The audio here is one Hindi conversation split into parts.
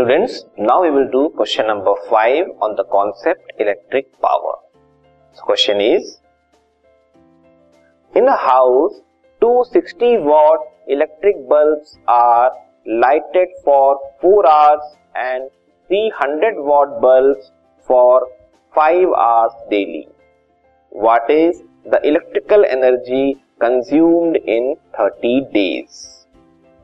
Students, now we will do question number 5 on the concept electric power. So question is, in a house, two 60 watt electric bulbs are lighted for 4 hours and 300 watt bulbs for 5 hours daily. What is the electrical energy consumed in 30 days?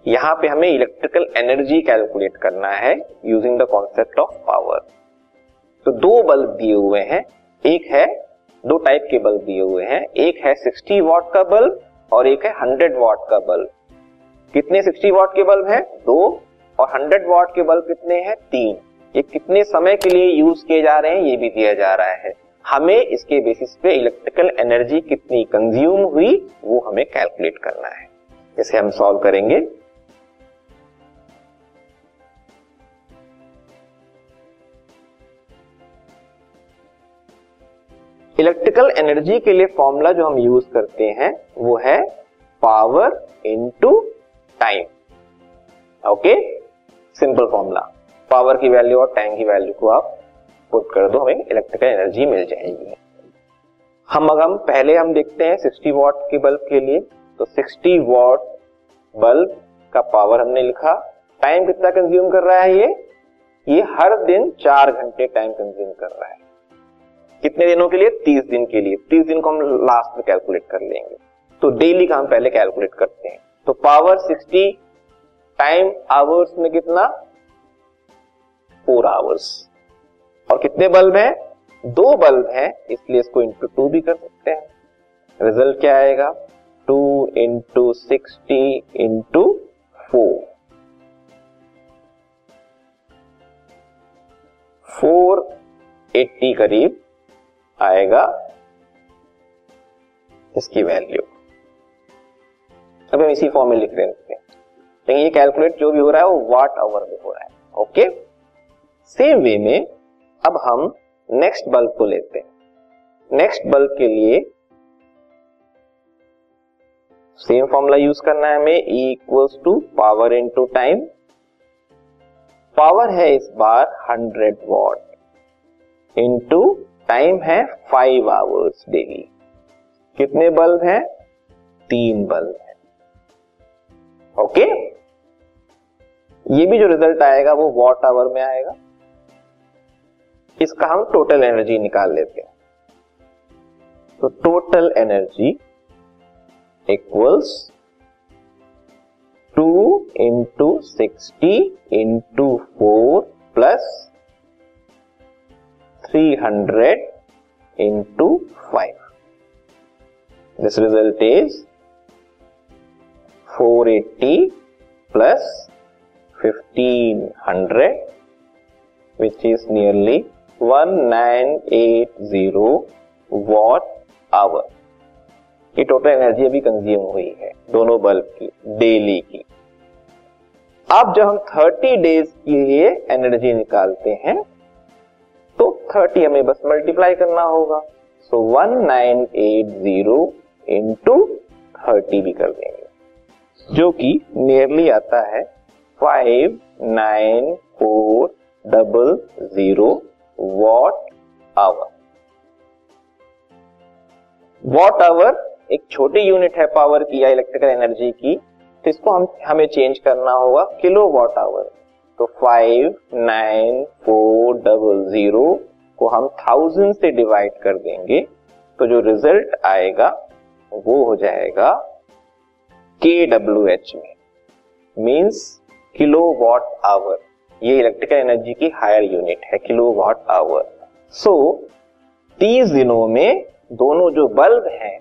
यहाँ पे हमें इलेक्ट्रिकल एनर्जी कैलकुलेट करना है using the concept of power तो दो बल्ब दिए हुए हैं, एक है, दो टाइप के बल्ब दिए हुए हैं, एक है 60 वॉट का बल्ब और एक है 100 वॉट का बल्ब कितने 60 वॉट के बल्ब हैं? दो. और 100 वॉट के बल्ब कितने हैं? तीन. ये कितने समय के लिए यूज़ किए जा रहे हैं? ये भी दिया जा रहा है. हमें इसके बेसिस पे इलेक्ट्रिकल एनर्जी कितनी कंज्यूम हुई, वो हमें कैलकुलेट करना है. इसे हम सॉल्व करेंगे. इलेक्ट्रिकल एनर्जी के लिए फॉर्मूला जो हम यूज़ करते हैं, वो है power into time okay simple formula power की वैल्यू और टाइम की वैल्यू को आप पुट कर दो, हमें इलेक्ट्रिकल एनर्जी मिल जाएगी। हम अगर हम पहले हम देखते हैं 60 वॉट के बल्ब के लिए तो 60 वॉट बल्ब का पावर हमने लिखा। टाइम कितना कंज्यूम कर रहा है ये? ये हर दिन चार घंटे टाइम कंज्यूम कर रहा है। कितने दिनों के लिए? तीस दिन के लिए। तीस दिन को हम लास्ट में कैलकुलेट कर लेंगे। तो डेली का हम पहले कैलकुलेट करते हैं। तो पावर सिक्सटी टाइम आवर्स में कितना? फोर आवर्स और कितने बल्ब हैं? दो बल्ब हैं, इसलिए इसको इंटू टू भी कर सकते हैं। रिज़ल्ट क्या आएगा? Two into sixty into four four eighty करीब आएगा इसकी वैल्यू अब हम इसी फॉर्म में लिख रहे हैं। लेकिन ये कैलकुलेट जो भी हो रहा है, वो वाट आवर में हो रहा है। ओके सेम वे में अब हम नेक्स्ट बल्ब को लेते हैं। नेक्स्ट बल्ब के लिए सेम फॉर्मूला यूज़ करना है हमें। E equals to power into time power है इस बार 100 वॉट इनटू टाइम है फाइव आवर्स डेली। कितने बल्ब हैं? तीन बल्ब है। ओके? ये भी जो रिज़ल्ट आएगा वो वॉट आवर में आएगा। इसका हम टोटल एनर्जी निकाल लेते हैं। तो total energy equals two into sixty into four 300 four 5. This result is 480 plus 1500 which is nearly 1980 watt hour ये टोटल एनर्जी अभी कंज्यूम हुई है, दोनों बल्ब की डेली की अब जब हम 30 डेज़ के लिए एनर्जी निकालते हैं तो 30 हमें बस मल्टीप्लाई करना होगा। So one nine eight zero into thirty भी कर देंगे। जो कि नियरली आता है five nine four double zero watt hour watt hour एक छोटी यूनिट है पावर की या इलेक्ट्रिकल एनर्जी की। तो इसको हम हमें चेंज करना होगा किलो वॉट आवर तो फाइव नाइन ज़ीरो को हम थाउज़ेंड से डिवाइड कर देंगे तो जो रिज़ल्ट आएगा, वो हो जाएगा के डब्ल्यू एच में। मीन्स किलो वॉट आवर ये इलेक्ट्रिकल एनर्जी की हायर यूनिट है किलो वॉट आवर सो तीस दिनों में दोनों जो बल्ब हैं,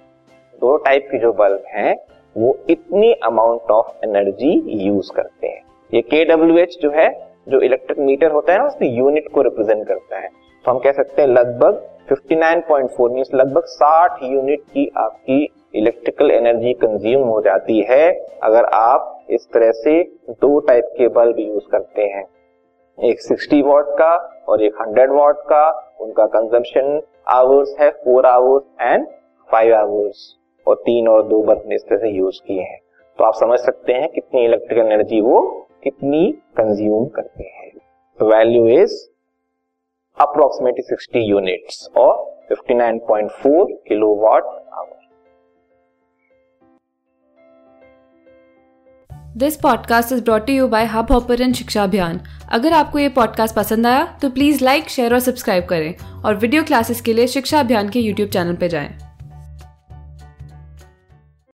दोनों टाइप के जो बल्ब हैं, वो इतनी अमाउंट ऑफ़ एनर्जी यूज़ करते हैं। ये के डब्ल्यू एच जो है जो इलेक्ट्रिक मीटर होता है ना, उसकी यूनिट को रिप्रेजेंट करता है। तो हम कह सकते हैं लगभग 59.4 मीन लगभग 60 यूनिट की आपकी इलेक्ट्रिकल एनर्जी कंज्यूम हो जाती है, अगर आप इस तरह से दो टाइप के बल्ब यूज़ करते हैं। एक 60 वॉट का और एक 100 वॉट का, उनका कंजम्पशन आवर्स है four hours and five hours और तीन और दो बल्ब ने इस तरह से यूज़ किए हैं। तो आप समझ सकते हैं कितनी इलेक्ट्रिकल एनर्जी वो कितनी कंज्यूम करते हैं value is approximately 60 units or 59.4 kilowatt hour. This podcast is brought you by Hubhopper शिक्षा अभियान अगर आपको ये पॉडकास्ट पसंद आया तो प्लीज़ लाइक शेयर और सब्सक्राइब करें और वीडियो क्लासेस के लिए शिक्षा अभियान के यूट्यूब चैनल पर जाएँ।